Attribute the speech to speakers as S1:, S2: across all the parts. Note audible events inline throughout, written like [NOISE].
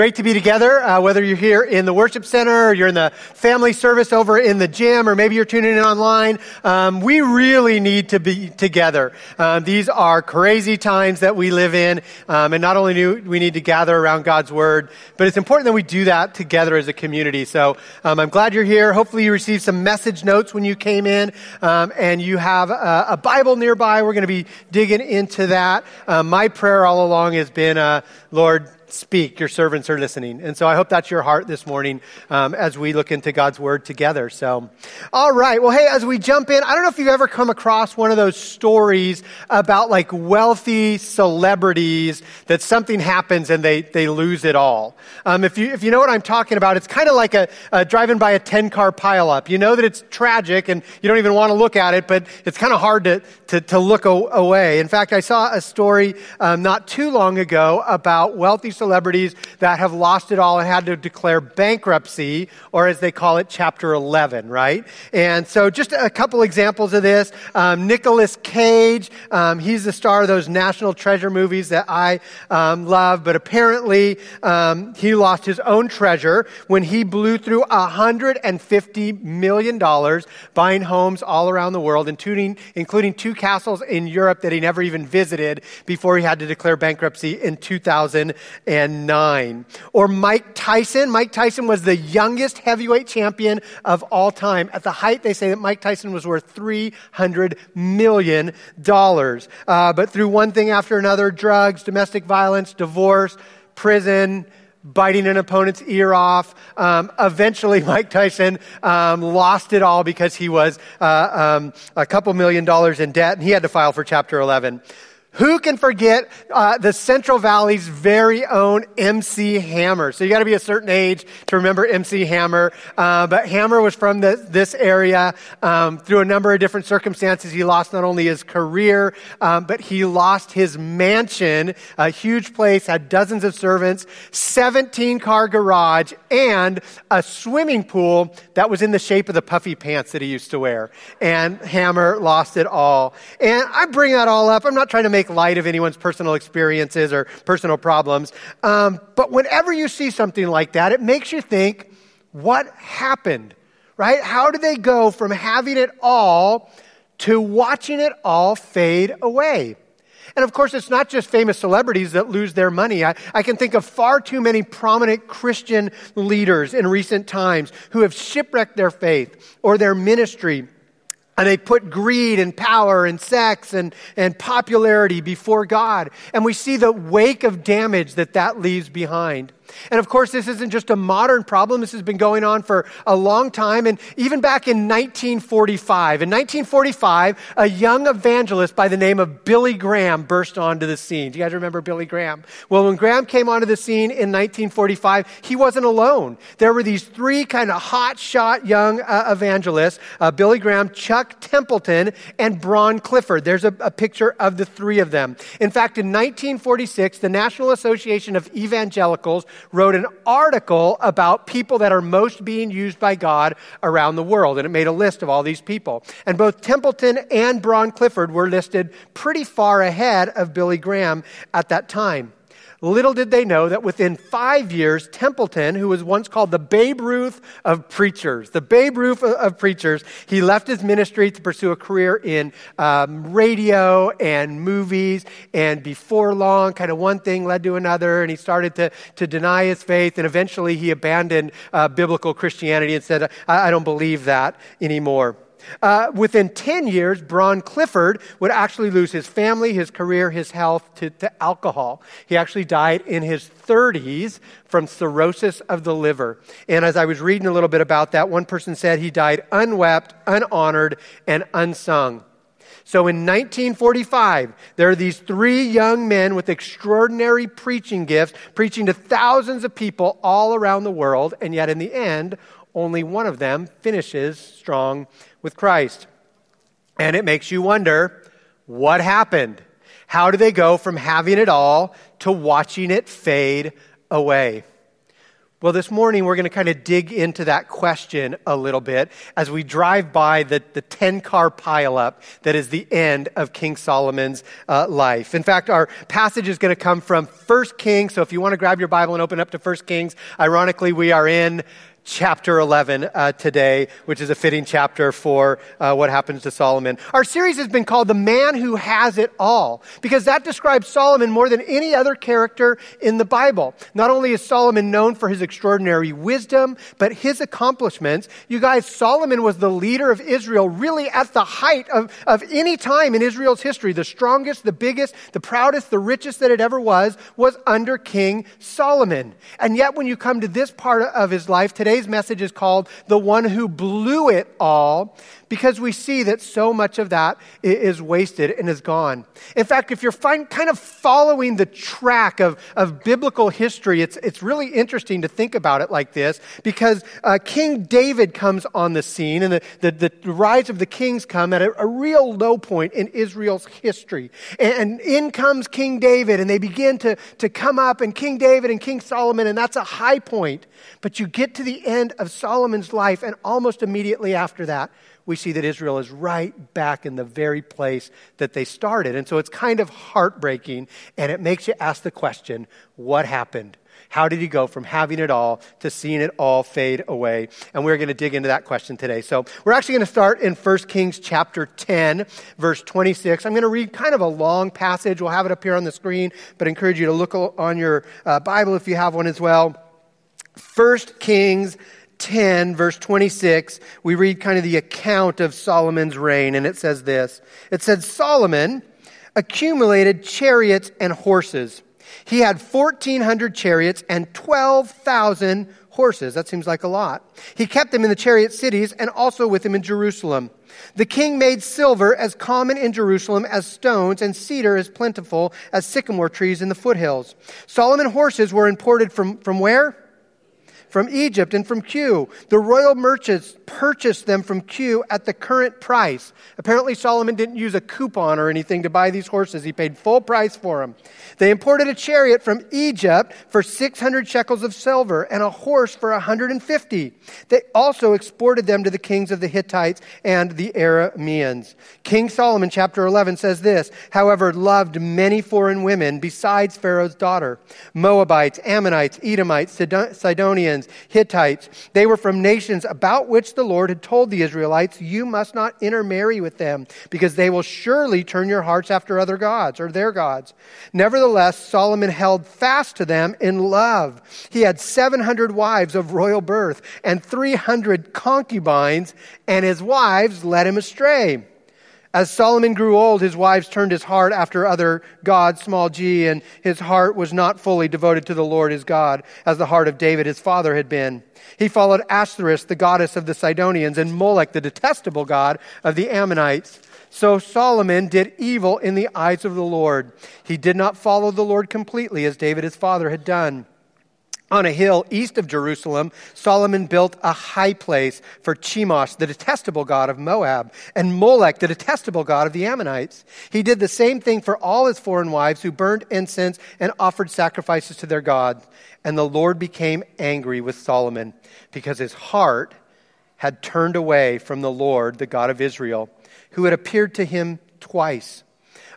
S1: great to be together, uh, whether you're here in the worship center or you're in the family service over in the gym or maybe you're tuning in online. Um, we really need to be together. Uh, these are crazy times that we live in. Um, and not only do we need to gather around God's word, but it's important that we do that together as a community. So um, I'm glad you're here. Hopefully you received some message notes when you came in um, and you have a, a, Bible nearby. We're going to be digging into that. Uh, my prayer all along has been, uh, Lord, speak. Your servants are listening. And so I hope that's your heart this morning um, as we look into God's word together. So, all right. Well, hey, as we jump in, I don't know if you've ever come across one of those stories about like wealthy celebrities that something happens and they, they lose it all. Um, if, you, if you know what I'm talking about, it's kind of like a, a driving by a 10 car pileup. You know that it's tragic and you don't even want to look at it, but it's kind of hard to, to, to look away. In fact, I saw a story um, not too long ago about wealthy celebrities that have lost it all and had to declare bankruptcy, or as they call it, Chapter 11, right? And so just a couple examples of this. Um, Nicolas Cage, um, he's the star of those National Treasure movies that I um, love, but apparently um, he lost his own treasure when he blew through $150 million buying homes all around the world, including, including two castles in Europe that he never even visited before he had to declare bankruptcy in 2000 and 9. Or Mike Tyson. Mike Tyson was the youngest heavyweight champion of all time. At the height, they say that Mike Tyson was worth $300 million. Uh, but through one thing after another drugs, domestic violence, divorce, prison, biting an opponent's ear off. Um, eventually, [LAUGHS] Mike Tyson um, lost it all because he was uh, um, a couple million dollars in debt, and he had to file for Chapter 11. Who can forget uh, the Central Valley's very own MC Hammer? So you got to be a certain age to remember MC Hammer. Uh, but Hammer was from the, this area um, through a number of different circumstances. He lost not only his career, um, but he lost his mansion, a huge place, had dozens of servants, 17 car garage, and a swimming pool that was in the shape of the puffy pants that he used to wear. And Hammer lost it all. And I bring that all up. I'm not trying to make make light of anyone's personal experiences or personal problems. Um, but whenever you see something like that, it makes you think, what happened? Right? How did they go from having it all to watching it all fade away? And of course, it's not just famous celebrities that lose their money. I, I, can think of far too many prominent Christian leaders in recent times who have shipwrecked their faith or their ministry and they put greed and power and sex and, and popularity before God. And we see the wake of damage that that leaves behind. And of course, this isn't just a modern problem. This has been going on for a long time. And even back in 1945, in 1945, a young evangelist by the name of Billy Graham burst onto the scene. Do you guys remember Billy Graham? Well, when Graham came onto the scene in 1945, he wasn't alone. There were these three kind of hot shot young uh, evangelists uh, Billy Graham, Chuck Templeton, and Bron Clifford. There's a, a picture of the three of them. In fact, in 1946, the National Association of Evangelicals wrote an article about people that are most being used by God around the world. And it made a list of all these people. And both Templeton and Bron Clifford were listed pretty far ahead of Billy Graham at that time. Little did they know that within five years, Templeton, who was once called the Babe Ruth of preachers, the Babe Ruth of preachers, he left his ministry to pursue a career in um, radio and movies. And before long, kind of one thing led to another, and he started to, to deny his faith. And eventually, he abandoned uh, biblical Christianity and said, I, I don't believe that anymore. Uh, within 10 years, Bron Clifford would actually lose his family, his career, his health to, to alcohol. He actually died in his 30s from cirrhosis of the liver. And as I was reading a little bit about that, one person said he died unwept, unhonored, and unsung. So in 1945, there are these three young men with extraordinary preaching gifts, preaching to thousands of people all around the world, and yet in the end, only one of them finishes strong with Christ. And it makes you wonder what happened? How do they go from having it all to watching it fade away? Well, this morning we're going to kind of dig into that question a little bit as we drive by the, the 10 car pileup that is the end of King Solomon's uh, life. In fact, our passage is going to come from 1 Kings. So if you want to grab your Bible and open up to 1 Kings, ironically, we are in chapter 11 uh, today, which is a fitting chapter for uh, what happens to Solomon. Our series has been called The Man Who Has It All, because that describes Solomon more than any other character in the Bible. Not only is Solomon known for his extraordinary wisdom, but his accomplishments. You guys, Solomon was the leader of Israel really at the height of, of any time in Israel's history. The strongest, the biggest, the proudest, the richest that it ever was, was under King Solomon. And yet, when you come to this part of his life today, Today's message is called The One Who Blew It All because we see that so much of that is wasted and is gone. In fact, if you're find, kind of following the track of, of biblical history, it's, it's really interesting to think about it like this because uh, King David comes on the scene and the, the, the rise of the kings come at a, a real low point in Israel's history. And, and in comes King David and they begin to, to come up and King David and King Solomon and that's a high point. But you get to the end of Solomon's life, and almost immediately after that, we see that Israel is right back in the very place that they started. And so it's kind of heartbreaking, and it makes you ask the question what happened? How did he go from having it all to seeing it all fade away? And we're going to dig into that question today. So we're actually going to start in 1 Kings chapter 10, verse 26. I'm going to read kind of a long passage. We'll have it up here on the screen, but I encourage you to look on your uh, Bible if you have one as well. 1 Kings 10, verse 26, we read kind of the account of Solomon's reign, and it says this It said, Solomon accumulated chariots and horses. He had 1,400 chariots and 12,000 horses. That seems like a lot. He kept them in the chariot cities and also with him in Jerusalem. The king made silver as common in Jerusalem as stones, and cedar as plentiful as sycamore trees in the foothills. Solomon horses were imported from, from where? From Egypt and from Kue. The royal merchants purchased them from Kue at the current price. Apparently, Solomon didn't use a coupon or anything to buy these horses. He paid full price for them. They imported a chariot from Egypt for 600 shekels of silver and a horse for 150. They also exported them to the kings of the Hittites and the Arameans. King Solomon, chapter 11, says this However, loved many foreign women besides Pharaoh's daughter Moabites, Ammonites, Edomites, Sidonians, Hittites. They were from nations about which the Lord had told the Israelites, You must not intermarry with them, because they will surely turn your hearts after other gods or their gods. Nevertheless, Solomon held fast to them in love. He had 700 wives of royal birth and 300 concubines, and his wives led him astray. As Solomon grew old, his wives turned his heart after other gods, small g, and his heart was not fully devoted to the Lord his God, as the heart of David his father had been. He followed Ashtoreth, the goddess of the Sidonians, and Molech, the detestable god of the Ammonites. So Solomon did evil in the eyes of the Lord. He did not follow the Lord completely, as David his father had done. On a hill east of Jerusalem, Solomon built a high place for Chemosh, the detestable god of Moab, and Molech, the detestable god of the Ammonites. He did the same thing for all his foreign wives who burned incense and offered sacrifices to their gods. And the Lord became angry with Solomon because his heart had turned away from the Lord, the God of Israel, who had appeared to him twice.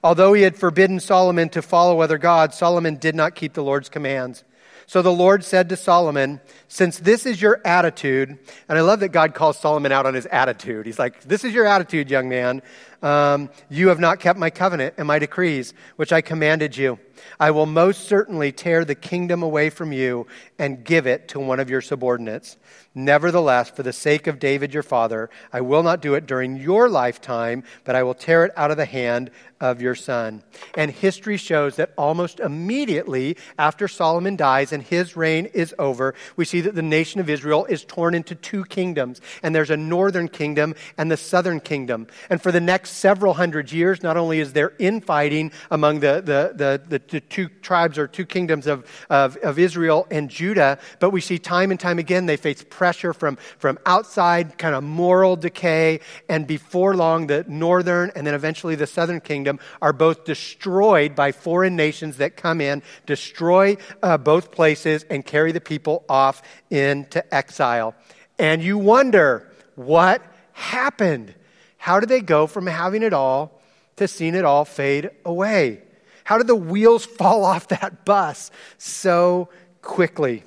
S1: Although he had forbidden Solomon to follow other gods, Solomon did not keep the Lord's commands. So the Lord said to Solomon, Since this is your attitude, and I love that God calls Solomon out on his attitude. He's like, This is your attitude, young man. Um, you have not kept my covenant and my decrees, which I commanded you. I will most certainly tear the kingdom away from you and give it to one of your subordinates. Nevertheless, for the sake of David your father, I will not do it during your lifetime, but I will tear it out of the hand of your son. And history shows that almost immediately after Solomon dies and his reign is over, we see that the nation of Israel is torn into two kingdoms. And there's a northern kingdom and the southern kingdom. And for the next several hundred years, not only is there infighting among the, the, the, the, two tribes or two kingdoms of, of, of Israel and Judah, but we see time and time again they face pressure from, from outside, kind of moral decay, and before long, the northern and then eventually the southern kingdom are both destroyed by foreign nations that come in, destroy uh, both places, and carry the people off into exile. And you wonder, what happened? How did they go from having it all to seeing it all fade away? How did the wheels [LAUGHS] fall off that bus so quickly?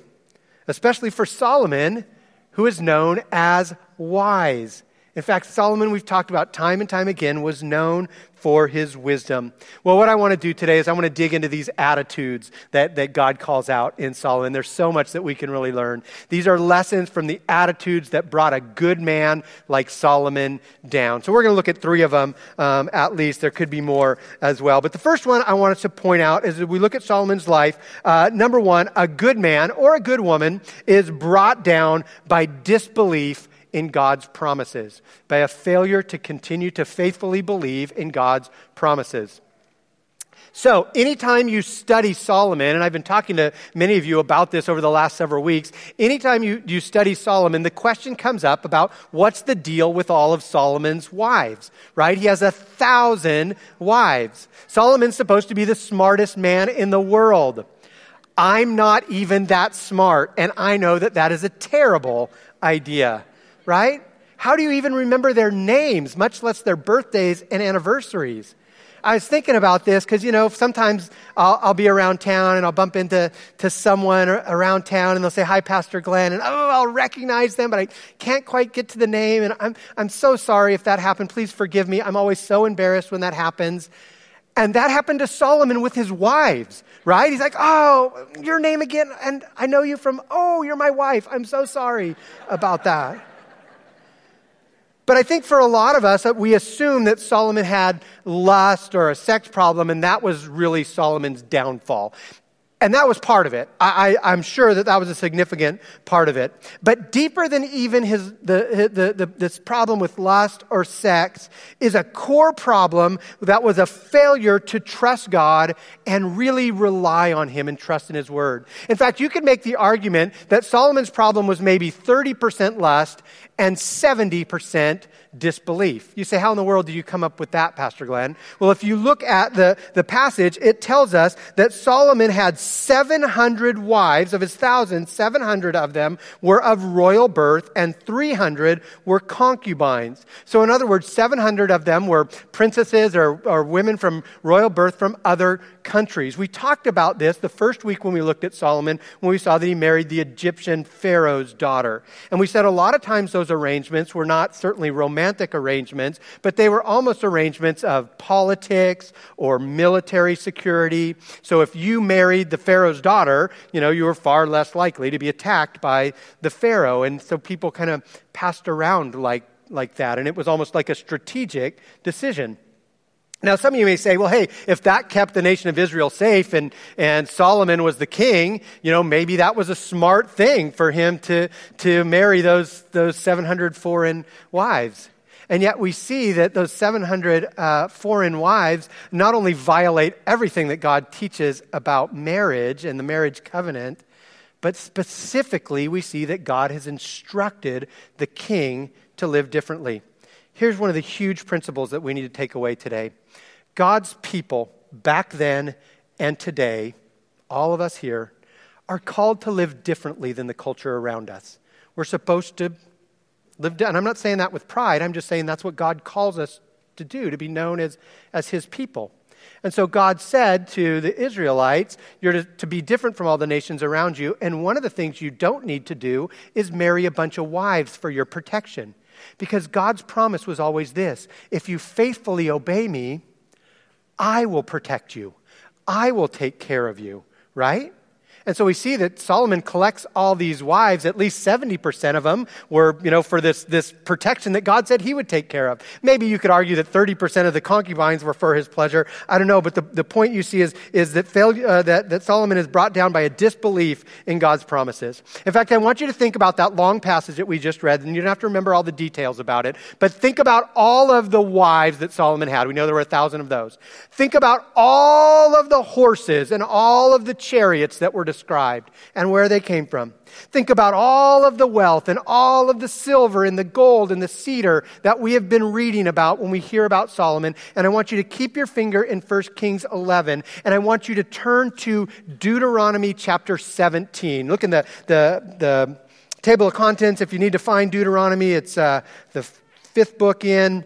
S1: Especially for Solomon, who is known as wise. In fact, Solomon, we've talked about time and time again, was known for his wisdom. Well, what I want to do today is I want to dig into these attitudes that, that God calls out in Solomon. There's so much that we can really learn. These are lessons from the attitudes that brought a good man like Solomon down. So we're going to look at three of them um, at least. There could be more as well. But the first one I wanted to point out is that we look at Solomon's life. Uh, number one, a good man or a good woman is brought down by disbelief in God's promises, by a failure to continue to faithfully believe in God's promises. So, anytime you study Solomon, and I've been talking to many of you about this over the last several weeks, anytime you, you study Solomon, the question comes up about what's the deal with all of Solomon's wives, right? He has a thousand wives. Solomon's supposed to be the smartest man in the world. I'm not even that smart, and I know that that is a terrible idea right? How do you even remember their names, much less their birthdays and anniversaries? I was thinking about this because, you know, sometimes I'll, I'll, be around town and I'll bump into to someone around town and they'll say, Hi, Pastor Glenn. And oh, I'll recognize them, but I can't quite get to the name. And I'm, I'm so sorry if that happened. Please forgive me. I'm always so embarrassed when that happens. And that happened to Solomon with his wives, right? He's like, Oh, your name again. And I know you from, oh, you're my wife. I'm so sorry about that. But I think for a lot of us, uh, we assume that Solomon had lust or a sex problem, and that was really Solomon's downfall. And that was part of it. I, am sure that that was a significant part of it. But deeper than even his, the, the, the, this problem with lust or sex is a core problem that was a failure to trust God and really rely on Him and trust in His Word. In fact, you could make the argument that Solomon's problem was maybe 30% lust and 70% disbelief. You say, How in the world do you come up with that, Pastor Glenn? Well, if you look at the, the passage, it tells us that Solomon had 700 wives. Of his thousand, 700 of them were of royal birth, and 300 were concubines. So, in other words, 700 of them were princesses or, or women from royal birth from other countries. We talked about this the first week when we looked at Solomon, when we saw that he married the Egyptian Pharaoh's daughter. And we said a lot of times those arrangements were not certainly romantic romantic arrangements, but they were almost arrangements of politics or military security. So if you married the Pharaoh's daughter, you know, you were far less likely to be attacked by the Pharaoh. And so people kind of passed around like, like that. And it was almost like a strategic decision. Now, some of you may say, well, hey, if that kept the nation of Israel safe and, and Solomon was the king, you know, maybe that was a smart thing for him to, to marry those, those 700 foreign wives. And yet we see that those 700 uh, foreign wives not only violate everything that God teaches about marriage and the marriage covenant, but specifically we see that God has instructed the king to live differently. Here's one of the huge principles that we need to take away today God's people back then and today, all of us here, are called to live differently than the culture around us. We're supposed to Live, and I'm not saying that with pride, I'm just saying that's what God calls us to do, to be known as, as his people. And so God said to the Israelites, You're to, to, be different from all the nations around you. And one of the things you don't need to do is marry a bunch of wives for your protection. Because God's promise was always this if you faithfully obey me, I will protect you, I will take care of you, right? And so we see that Solomon collects all these wives, at least 70% of them were, you know, for this, this protection that God said he would take care of. Maybe you could argue that 30% of the concubines were for his pleasure. I don't know, but the, the point you see is, is that, failure, uh, that, that Solomon is brought down by a disbelief in God's promises. In fact, I want you to think about that long passage that we just read, and you don't have to remember all the details about it, but think about all of the wives that Solomon had. We know there were a thousand of those. Think about all of the horses and all of the chariots that were and where they came from. Think about all of the wealth and all of the silver and the gold and the cedar that we have been reading about when we hear about Solomon. And I want you to keep your finger in 1 Kings 11 and I want you to turn to Deuteronomy chapter 17. Look in the, the, the table of contents. If you need to find Deuteronomy, it's uh, the fifth book in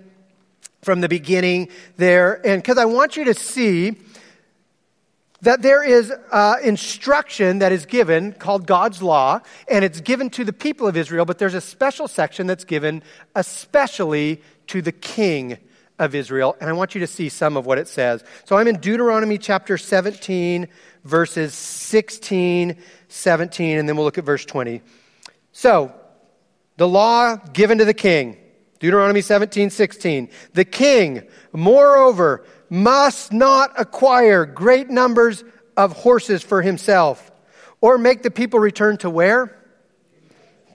S1: from the beginning there. And because I want you to see that there is uh, instruction that is given called God's law, and it's given to the people of Israel, but there's a special section that's given especially to the king of Israel. And I want you to see some of what it says. So I'm in Deuteronomy chapter 17, verses 16, 17, and then we'll look at verse 20. So, the law given to the king. Deuteronomy 17, 16. The king, moreover, must not acquire great numbers of horses for himself, or make the people return to where?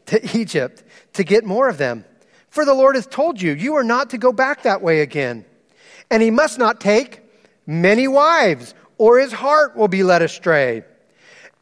S1: To Egypt, to get more of them. For the Lord has told you, you are not to go back that way again. And he must not take many wives, or his heart will be led astray.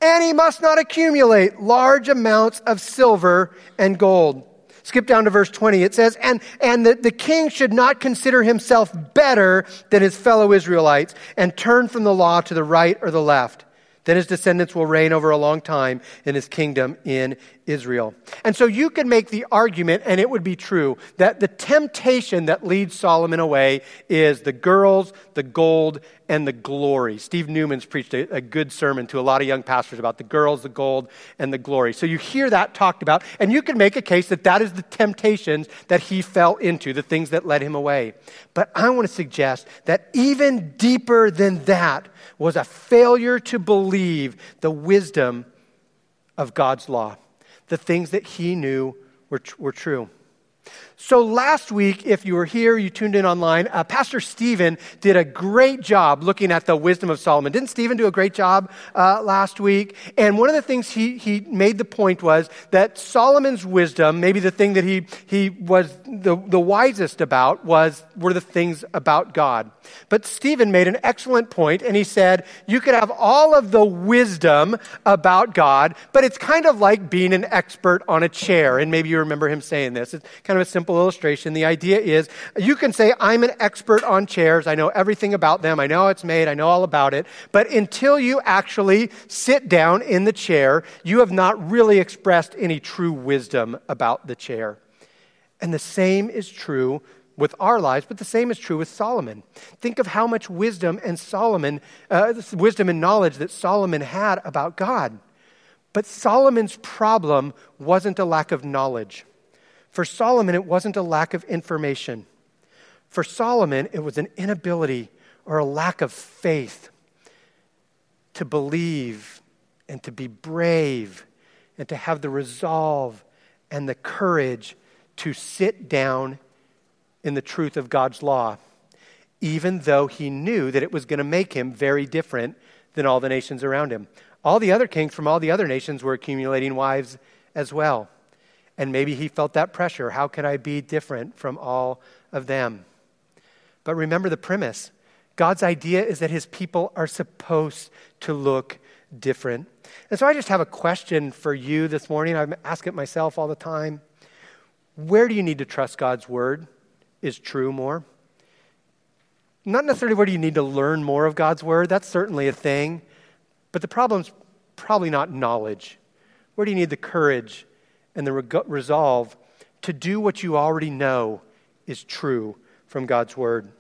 S1: And he must not accumulate large amounts of silver and gold Skip down to verse 20. It says, And, and the, the king should not consider himself better than his fellow Israelites and turn from the law to the right or the left. Then his descendants will reign over a long time in his kingdom in Israel. And so you can make the argument, and it would be true, that the temptation that leads Solomon away is the girls, the gold, and the glory. Steve Newman's preached a, a, good sermon to a lot of young pastors about the girls, the gold, and the glory. So you hear that talked about, and you can make a case that that is the temptations that he fell into, the things that led him away. But I want to suggest that even deeper than that was a failure to believe the wisdom of God's law the things that he knew were, were true. So, last week, if you were here, you tuned in online, uh, Pastor Stephen did a great job looking at the wisdom of Solomon. Didn't Stephen do a great job uh, last week? And one of the things he, he made the point was that Solomon's wisdom, maybe the thing that he, he was the, the wisest about, was, were the things about God. But Stephen made an excellent point, and he said, You could have all of the wisdom about God, but it's kind of like being an expert on a chair. And maybe you remember him saying this. It's kind of a simple simple illustration. The idea is you can say, I'm an expert on chairs. I know everything about them. I know how it's made. I know all about it. But until you actually sit down in the chair, you have not really expressed any true wisdom about the chair. And the same is true with our lives, but the same is true with Solomon. Think of how much wisdom and Solomon, uh, wisdom and knowledge that Solomon had about God. But Solomon's problem wasn't a lack of knowledge. For Solomon, it wasn't a lack of information. For Solomon, it was an inability or a lack of faith to believe and to be brave and to have the resolve and the courage to sit down in the truth of God's law, even though he knew that it was going to make him very different than all the nations around him. All the other kings from all the other nations were accumulating wives as well. And maybe he felt that pressure. How can I be different from all of them? But remember the premise God's idea is that his people are supposed to look different. And so I just have a question for you this morning. I ask it myself all the time. Where do you need to trust God's word is true more? Not necessarily where do you need to learn more of God's word, that's certainly a thing. But the problem's probably not knowledge. Where do you need the courage and the resolve to do what you already know is true from God's word.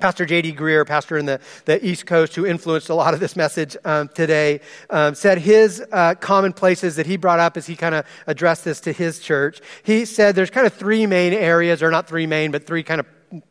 S1: Pastor J.D. Greear, pastor in the, the East Coast, who influenced a lot of this message um, today, um, said his uh, commonplaces that he brought up as he kind of addressed this to his church. He said there's kind of three main areas, or not three main, but three kind of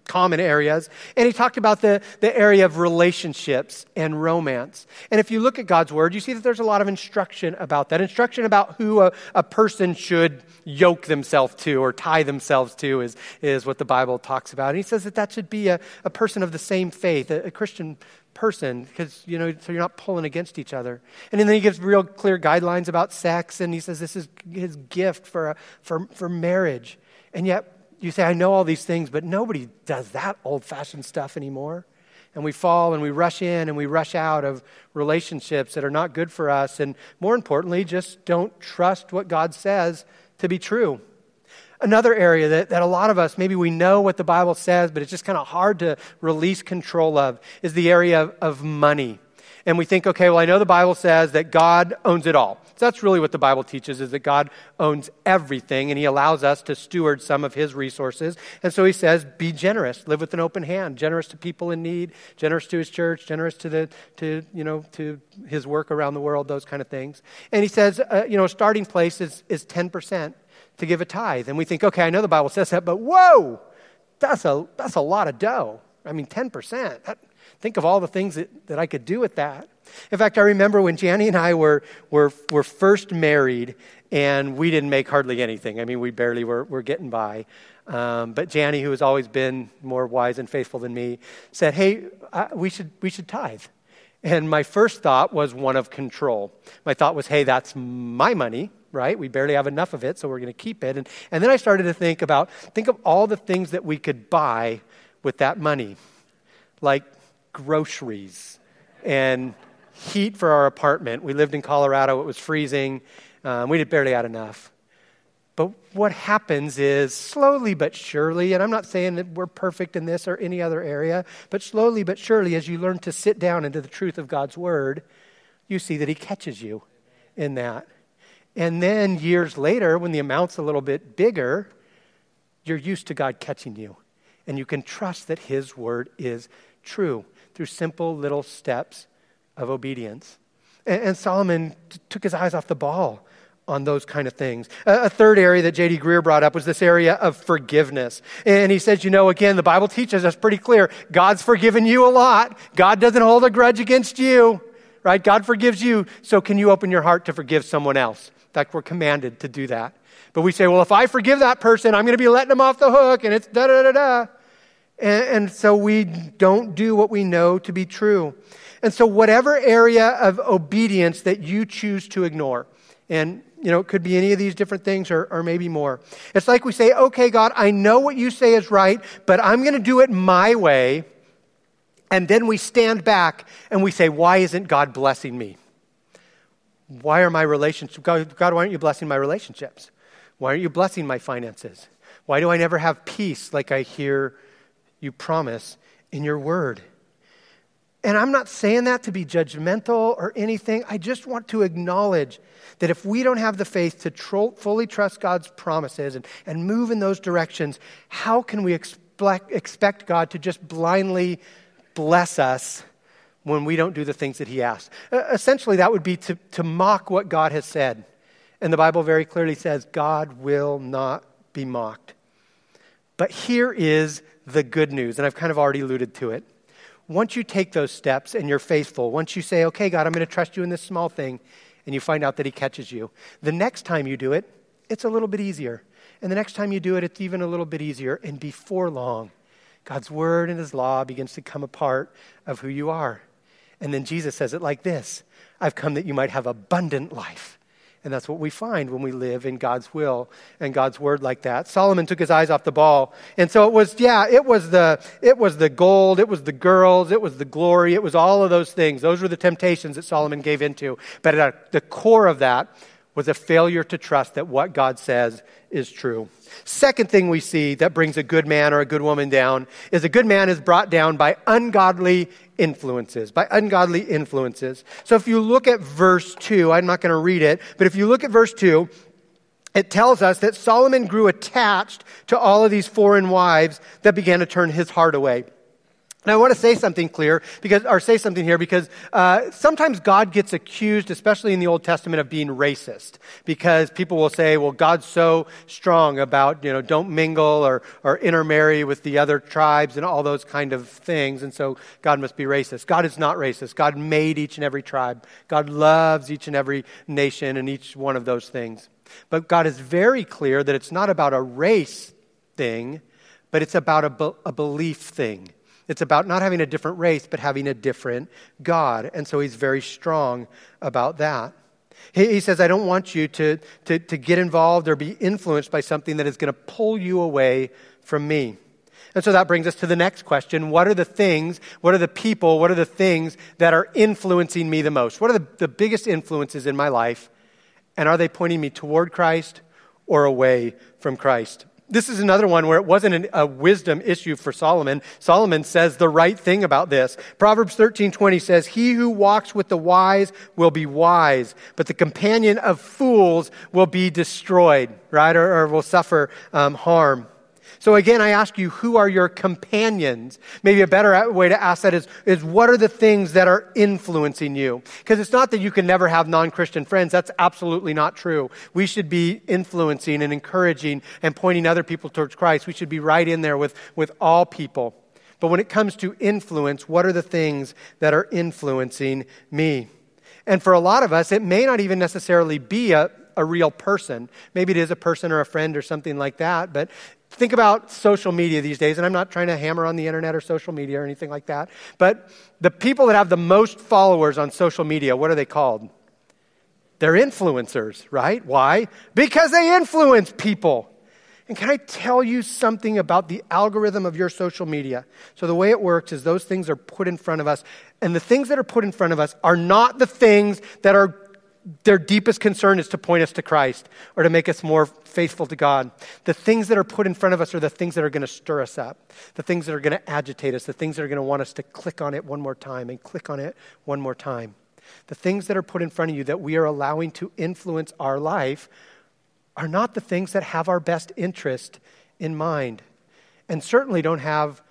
S1: common areas. And he talked about the, the area of relationships and romance. And if you look at God's word, you see that there's a lot of instruction about that. Instruction about who a, a person should yoke themselves to or tie themselves to is, is what the Bible talks about. And he says that that should be a, a person of the same faith, a, a Christian person because you know so you're not pulling against each other and then he gives real clear guidelines about sex and he says this is his gift for, for, for marriage and yet you say i know all these things but nobody does that old-fashioned stuff anymore. And we fall and we rush in and we rush out of relationships that are not good for us. And more importantly just don't trust what god says to be true. Another area that, that a lot of us, maybe we know what the Bible says, but it's just kind of hard to release control of, is the area of, of money. And we think, okay, well, I know the Bible says that God owns it all. So that's really what the Bible teaches is that God owns everything and he allows us to steward some of his resources. And so he says, be generous, live with an open hand, generous to people in need, generous to his church, generous to the to you know to his work around the world, those kind of things. And he says, uh, you know, a starting place is is 10% to give a tithe. And we think, okay, I know the Bible says that, but whoa, that's a, that's a lot of dough. I mean, 10%. That, think of all the things that, that I could do with that. In fact, I remember when Janny and I were, were, were first married, and we didn't make hardly anything. I mean, we barely were, were getting by. Um, but Janny, who has always been more wise and faithful than me, said, hey, uh, we, should, we should tithe. And my first thought was one of control. My thought was, hey, that's my money right? We barely have enough of it, so we're going to keep it. And, and then I started to think about, think of all the things that we could buy with that money, like groceries and heat for our apartment. We lived in Colorado, it was freezing. Um, we did barely had enough. But what happens is slowly but surely, and I'm not saying that we're perfect in this or any other area, but slowly but surely, as you learn to sit down into the truth of God's word, you see that He catches you in that. And then years later, when the amount's a little bit bigger, you're used to God catching you. And you can trust that His word is true through simple little steps of obedience. And, and Solomon t- took his eyes off the ball on those kind of things. A, a third area that J.D. Greear brought up was this area of forgiveness. And he says, you know, again, the Bible teaches us pretty clear God's forgiven you a lot, God doesn't hold a grudge against you, right? God forgives you, so can you open your heart to forgive someone else? In fact, we're commanded to do that. But we say, well, if I forgive that person, I'm going to be letting them off the hook, and it's da da da da. And, and so we don't do what we know to be true. And so, whatever area of obedience that you choose to ignore, and you know, it could be any of these different things or, or maybe more. It's like we say, okay, God, I know what you say is right, but I'm going to do it my way. And then we stand back and we say, why isn't God blessing me? Why are my relationships, God, God, why aren't you blessing my relationships? Why aren't you blessing my finances? Why do I never have peace like I hear you promise in your word? And I'm not saying that to be judgmental or anything. I just want to acknowledge that if we don't have the faith to tro- fully trust God's promises and, and move in those directions, how can we expect, expect God to just blindly bless us when we don't do the things that he asks. Uh, essentially, that would be to, to mock what God has said. And the Bible very clearly says God will not be mocked. But here is the good news, and I've kind of already alluded to it. Once you take those steps and you're faithful, once you say, okay, God, I'm going to trust you in this small thing, and you find out that He catches you, the next time you do it, it's a little bit easier. And the next time you do it, it's even a little bit easier. And before long, God's word and His law begins to come a part of who you are. And then Jesus says it like this I've come that you might have abundant life. And that's what we find when we live in God's will and God's word like that. Solomon took his eyes off the ball. And so it was, yeah, it was the, it was the gold, it was the girls, it was the glory, it was all of those things. Those were the temptations that Solomon gave into. But at the core of that was a failure to trust that what God says is true. Second thing we see that brings a good man or a good woman down is a good man is brought down by ungodly influences, by ungodly influences. So if you look at verse 2, I'm not going to read it, but if you look at verse 2, it tells us that Solomon grew attached to all of these foreign wives that began to turn his heart away. And I want to say something clear because, or say something here because uh, sometimes God gets accused, especially in the Old Testament, of being racist. Because people will say, "Well, God's so strong about you know don't mingle or or intermarry with the other tribes and all those kind of things, and so God must be racist." God is not racist. God made each and every tribe. God loves each and every nation and each one of those things. But God is very clear that it's not about a race thing, but it's about a, be- a belief thing. It's about not having a different race, but having a different God. And so he's very strong about that. He, he says, I don't want you to, to, to get involved or be influenced by something that is going to pull you away from me. And so that brings us to the next question. What are the things, what are the people, what are the things that are influencing me the most? What are the, the biggest influences in my life? And are they pointing me toward Christ or away from Christ? This is another one where it wasn't an, a wisdom issue for Solomon. Solomon says the right thing about this. Proverbs 13:20 says, "He who walks with the wise will be wise, but the companion of fools will be destroyed," right, or, or will suffer um, harm. So again, I ask you, who are your companions? Maybe a better way to ask that is, is what are the things that are influencing you? Because it's not that you can never have non-Christian friends. That's absolutely not true. We should be influencing and encouraging and pointing other people towards Christ. We should be right in there with, with all people. But when it comes to influence, what are the things that are influencing me? And for a lot of us, it may not even necessarily be a, a real person. Maybe it is a person or a friend or something like that, but Think about social media these days, and I'm not trying to hammer on the internet or social media or anything like that, but the people that have the most followers on social media, what are they called? They're influencers, right? Why? Because they influence people. And can I tell you something about the algorithm of your social media? So, the way it works is those things are put in front of us, and the things that are put in front of us are not the things that are their deepest concern is to point us to Christ or to make us more faithful to God. The things that are put in front of us are the things that are going to stir us up, the things that are going to agitate us, the things that are going to want us to click on it one more time and click on it one more time. The things that are put in front of you that we are allowing to influence our life are not the things that have our best interest in mind, and certainly don't have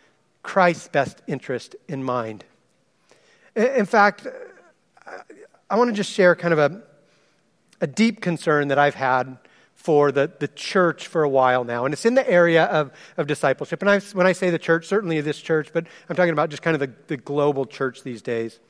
S1: Christ's best interest in mind. In fact, I want to just share kind of a, a deep concern that I've had for the, the church for a while now. And it's in the area of, of discipleship. And I, when I say the church, certainly this church, but I'm talking about just kind of the, the global church these days.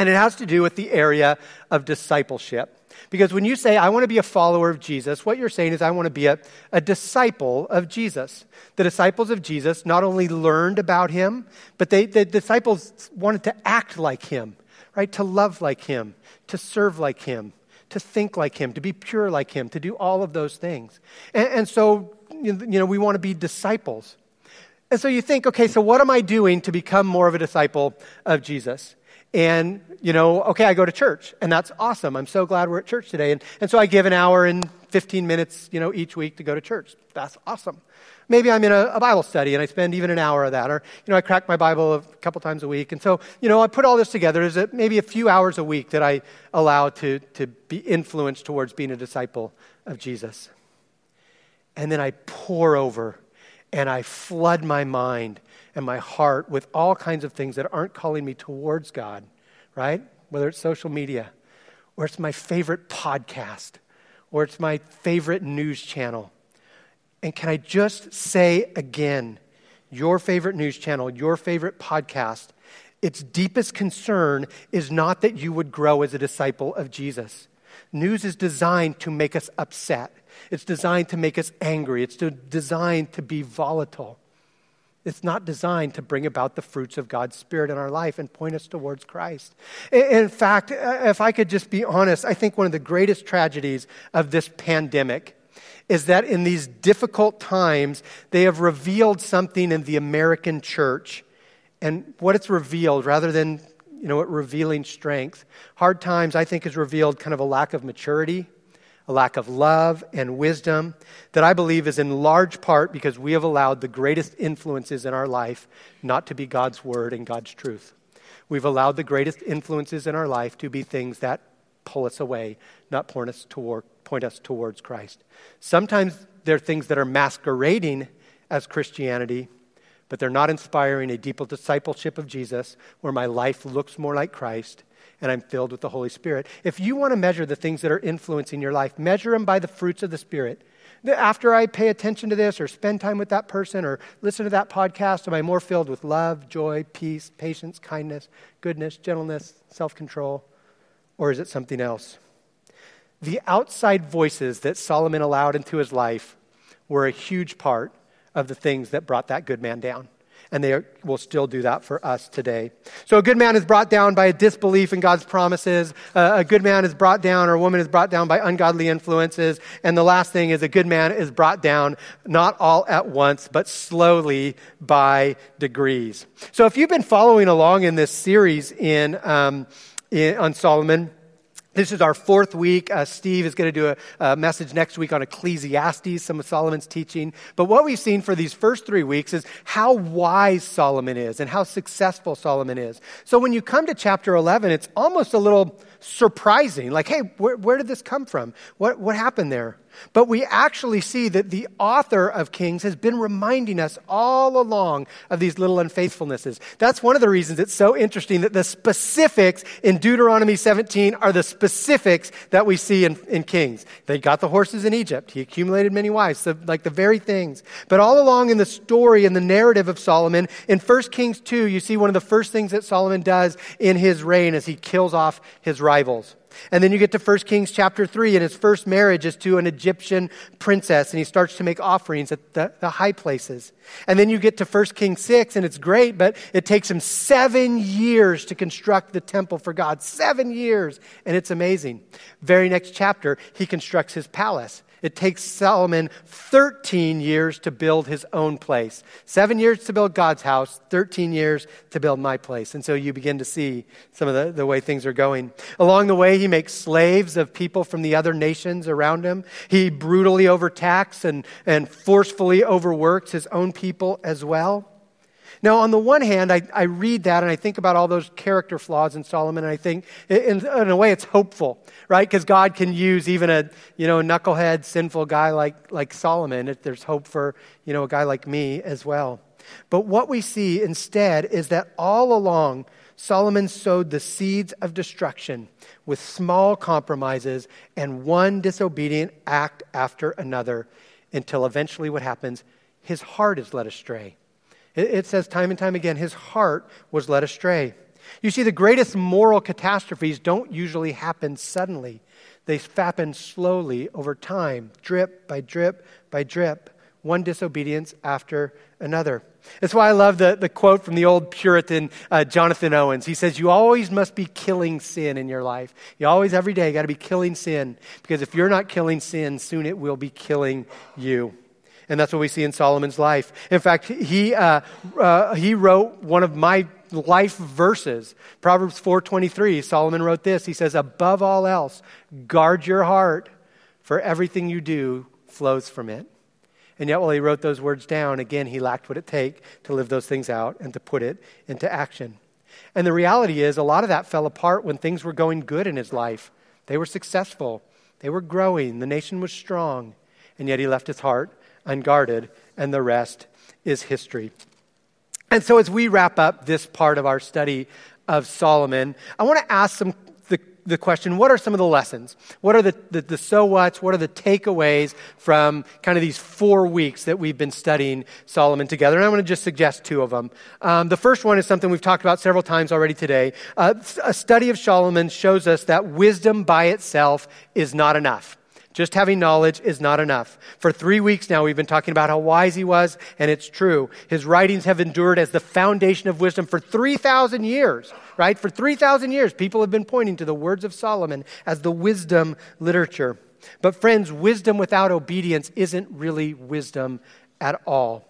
S1: And it has to do with the area of discipleship. Because when you say, I want to be a follower of Jesus, what you're saying is, I want to be a, a disciple of Jesus. The disciples of Jesus not only learned about him, but they, the disciples wanted to act like him right? To love like Him, to serve like Him, to think like Him, to be pure like Him, to do all of those things. And, and so, you know, we want to be disciples. And so you think, okay, so what am I doing to become more of a disciple of Jesus? And, you know, okay, I go to church, and that's awesome. I'm so glad we're at church today. And, and so I give an hour and 15 minutes, you know, each week to go to church. That's awesome. Maybe I'm in a, a, Bible study and I spend even an hour of that. Or, you know, I crack my Bible a couple times a week. And so, you know, I put all this together. There's a, maybe a few hours a week that I allow to, to be influenced towards being a disciple of Jesus. And then I pour over and I flood my mind and my heart with all kinds of things that aren't calling me towards God, right? Whether it's social media, or it's my favorite podcast, or it's my favorite news channel and can I just say again, your favorite news channel, your favorite podcast, its deepest concern is not that you would grow as a disciple of Jesus. News is designed to make us upset. It's designed to make us angry. It's designed to be volatile. It's not designed to bring about the fruits of God's Spirit in our life and point us towards Christ. In fact, uh, if I could just be honest, I think one of the greatest tragedies of this pandemic is that in these difficult times, they have revealed something in the American church. And what it's revealed, rather than you know, it revealing strength, hard times, I think, has revealed kind of a lack of maturity, a lack of love and wisdom that I believe is in large part because we have allowed the greatest influences in our life not to be God's word and God's truth. We've allowed the greatest influences in our life to be things that pull us away, not point us toward, point us towards Christ. Sometimes they're things that are masquerading as Christianity, but they're not inspiring a deeper discipleship of Jesus where my life looks more like Christ and I'm filled with the Holy Spirit. If you want to measure the things that are influencing your life, measure them by the fruits of the Spirit. After I pay attention to this or spend time with that person or listen to that podcast, am I more filled with love, joy, peace, patience, kindness, goodness, gentleness, self control? Or is it something else? The outside voices that Solomon allowed into his life were a huge part of the things that brought that good man down and they will still do that for us today. So, a good man is brought down by a disbelief in God's promises. Uh, a good man is brought down, or a woman is brought down by ungodly influences. And the last thing is a good man is brought down not all at once, but slowly by degrees. So, if you've been following along in this series in, um, in on Solomon, this is our fourth week. Uh, Steve is going to do a, a, message next week on Ecclesiastes, some of Solomon's teaching. But what we've seen for these first three weeks is how wise Solomon is and how successful Solomon is. So when you come to chapter 11, it's almost a little surprising. Like, hey, where, where did this come from? What, what happened there? But we actually see that the author of Kings has been reminding us all along of these little unfaithfulnesses. That's one of the reasons it's so interesting that the specifics in Deuteronomy 17 are the specifics that we see in, in Kings. They got the horses in Egypt. He accumulated many wives, so like the very things. But all along in the story and the narrative of Solomon, in 1 Kings 2, you see one of the first things that Solomon does in his reign is he kills off his rivals. And then you get to 1 Kings chapter 3, and his first marriage is to an Egyptian princess, and he starts to make offerings at the, the high places. And then you get to 1 Kings 6, and it's great, but it takes him seven years to construct the temple for God. Seven years, and it's amazing. Very next chapter, he constructs his palace. It takes Solomon 13 years to build his own place. Seven years to build God's house, 13 years to build my place. And so you begin to see some of the, the way things are going. Along the way, he makes slaves of people from the other nations around him. He brutally overtaxes and, and forcefully overworks his own people as well. Now, on the one hand, I, I read that and I think about all those character flaws in Solomon, and I think, in, in a way, it's hopeful, right? Because God can use even a you know knucklehead, sinful guy like like Solomon. If there's hope for you know a guy like me as well. But what we see instead is that all along, Solomon sowed the seeds of destruction with small compromises and one disobedient act after another until eventually what happens? His heart is led astray. It says time and time again, his heart was led astray. You see, the greatest moral catastrophes don't usually happen suddenly, they happen slowly over time, drip by drip by drip, one disobedience after another. That's why I love the, the quote from the old Puritan uh, Jonathan Owens. He says, You always must be killing sin in your life. You always, every day, got to be killing sin. Because if you're not killing sin, soon it will be killing you. And that's what we see in Solomon's life. In fact, he, uh, uh, he wrote one of my life verses. Proverbs 4:23, Solomon wrote this. He says, "Above all else, guard your heart, for everything you do flows from it." And yet while he wrote those words down, again he lacked what it take to live those things out and to put it into action. And the reality is a lot of that fell apart when things were going good in his life. They were successful. They were growing. The nation was strong. And yet he left his heart unguarded, and the rest is history. And so, as we wrap up this part of our study of Solomon, I want to ask some the, the question what are some of the lessons? What are the, the, the so what's? What are the takeaways from kind of these four weeks that we've been studying Solomon together? And I want to just suggest two of them. Um, the first one is something we've talked about several times already today. Uh, a study of Solomon shows us that wisdom by itself is not enough. Just having knowledge is not enough. For three weeks now, we've been talking about how wise he was, and it's true. His writings have endured as the foundation of wisdom for 3,000 years, right? For 3,000 years, people have been pointing to the words of Solomon as the wisdom literature. But, friends, wisdom without obedience isn't really wisdom at all.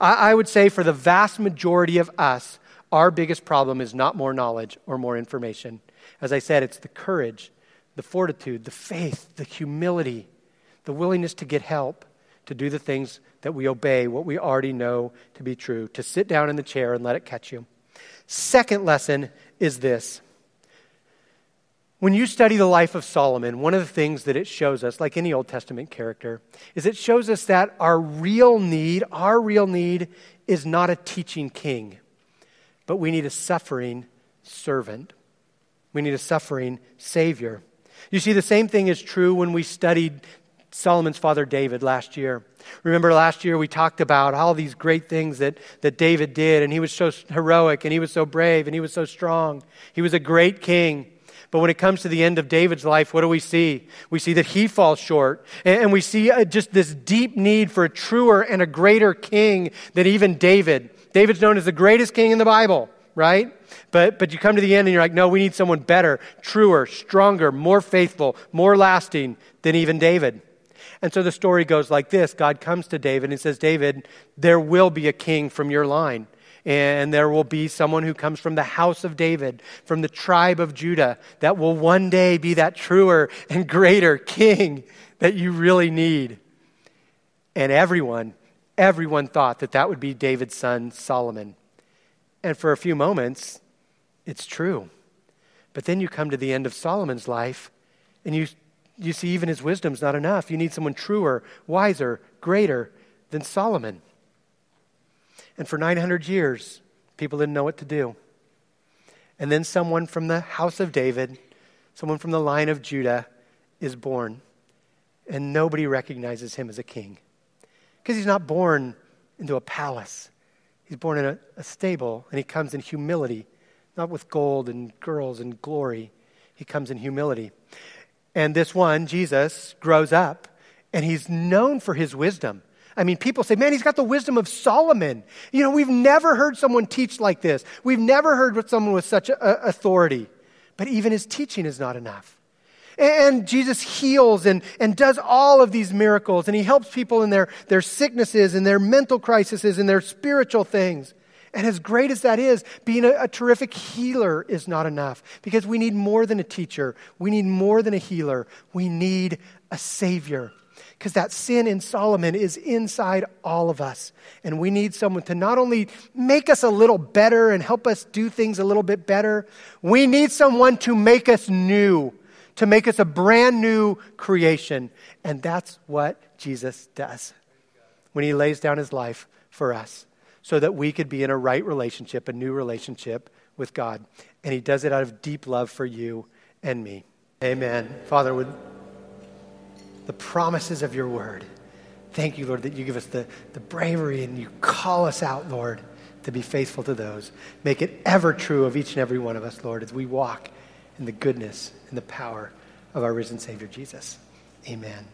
S1: I, I would say for the vast majority of us, our biggest problem is not more knowledge or more information. As I said, it's the courage the fortitude, the faith, the humility, the willingness to get help, to do the things that we obey, what we already know to be true, to sit down in the chair and let it catch you. Second lesson is this When you study the life of Solomon, one of the things that it shows us, like any Old Testament character, is it shows us that our real need, our real need, is not a teaching king, but we need a suffering servant. We need a suffering Savior. You see, the same thing is true when we studied Solomon's father David last year. Remember last year we talked about all these great things that, that David did, and he was so heroic, and he was so brave, and he was so strong. He was a great king. But when it comes to the end of David's life, what do we see? We see that he falls short. And we see uh, just this deep need for a truer and a greater king than even David. David's known as the greatest king in the Bible, right? But, but you come to the end and you're like, no, we need someone better, truer, stronger, more faithful, more lasting than even David. And so the story goes like this God comes to David and says, David, there will be a king from your line and there will be someone who comes from the house of David, from the tribe of Judah, that will one day be that truer and greater king that you really need. And everyone, everyone thought that that would be David's son, Solomon. And for a few moments, it's true. But then you come to the end of Solomon's life, and you, you see even his wisdom's not enough. You need someone truer, wiser, greater than Solomon. And for 900 years, people didn't know what to do. And then someone from the house of David, someone from the line of Judah, is born. And nobody recognizes him as a king. Because he's not born into a palace, he's born in a, a stable, and he comes in humility, not with gold and girls and glory. He comes in humility. And this one, Jesus, grows up, and he's known for his wisdom. I mean, people say, man, he's got the wisdom of Solomon. You know, we've never heard someone teach like this. We've never heard someone with such a, authority. But even his teaching is not enough. And Jesus heals and, and does all of these miracles, and he helps people in their, their sicknesses and their mental crises and their spiritual things. And as great as that is, being a, a, terrific healer is not enough because we need more than a teacher. We need more than a healer. We need a Savior because that sin in Solomon is inside all of us. And we need someone to not only make us a little better and help us do things a little bit better, we need someone to make us new, to make us a brand new creation. And that's what Jesus does when he lays down his life for us so that we could be in a right relationship, a new relationship with God. And he does it out of deep love for you and me. Amen. Father, would the promises of your word. Thank you, Lord, that you give us the, the bravery and you call us out, Lord, to be faithful to those. Make it ever true of each and every one of us, Lord, as we walk in the goodness and the power of our risen Savior Jesus. Amen.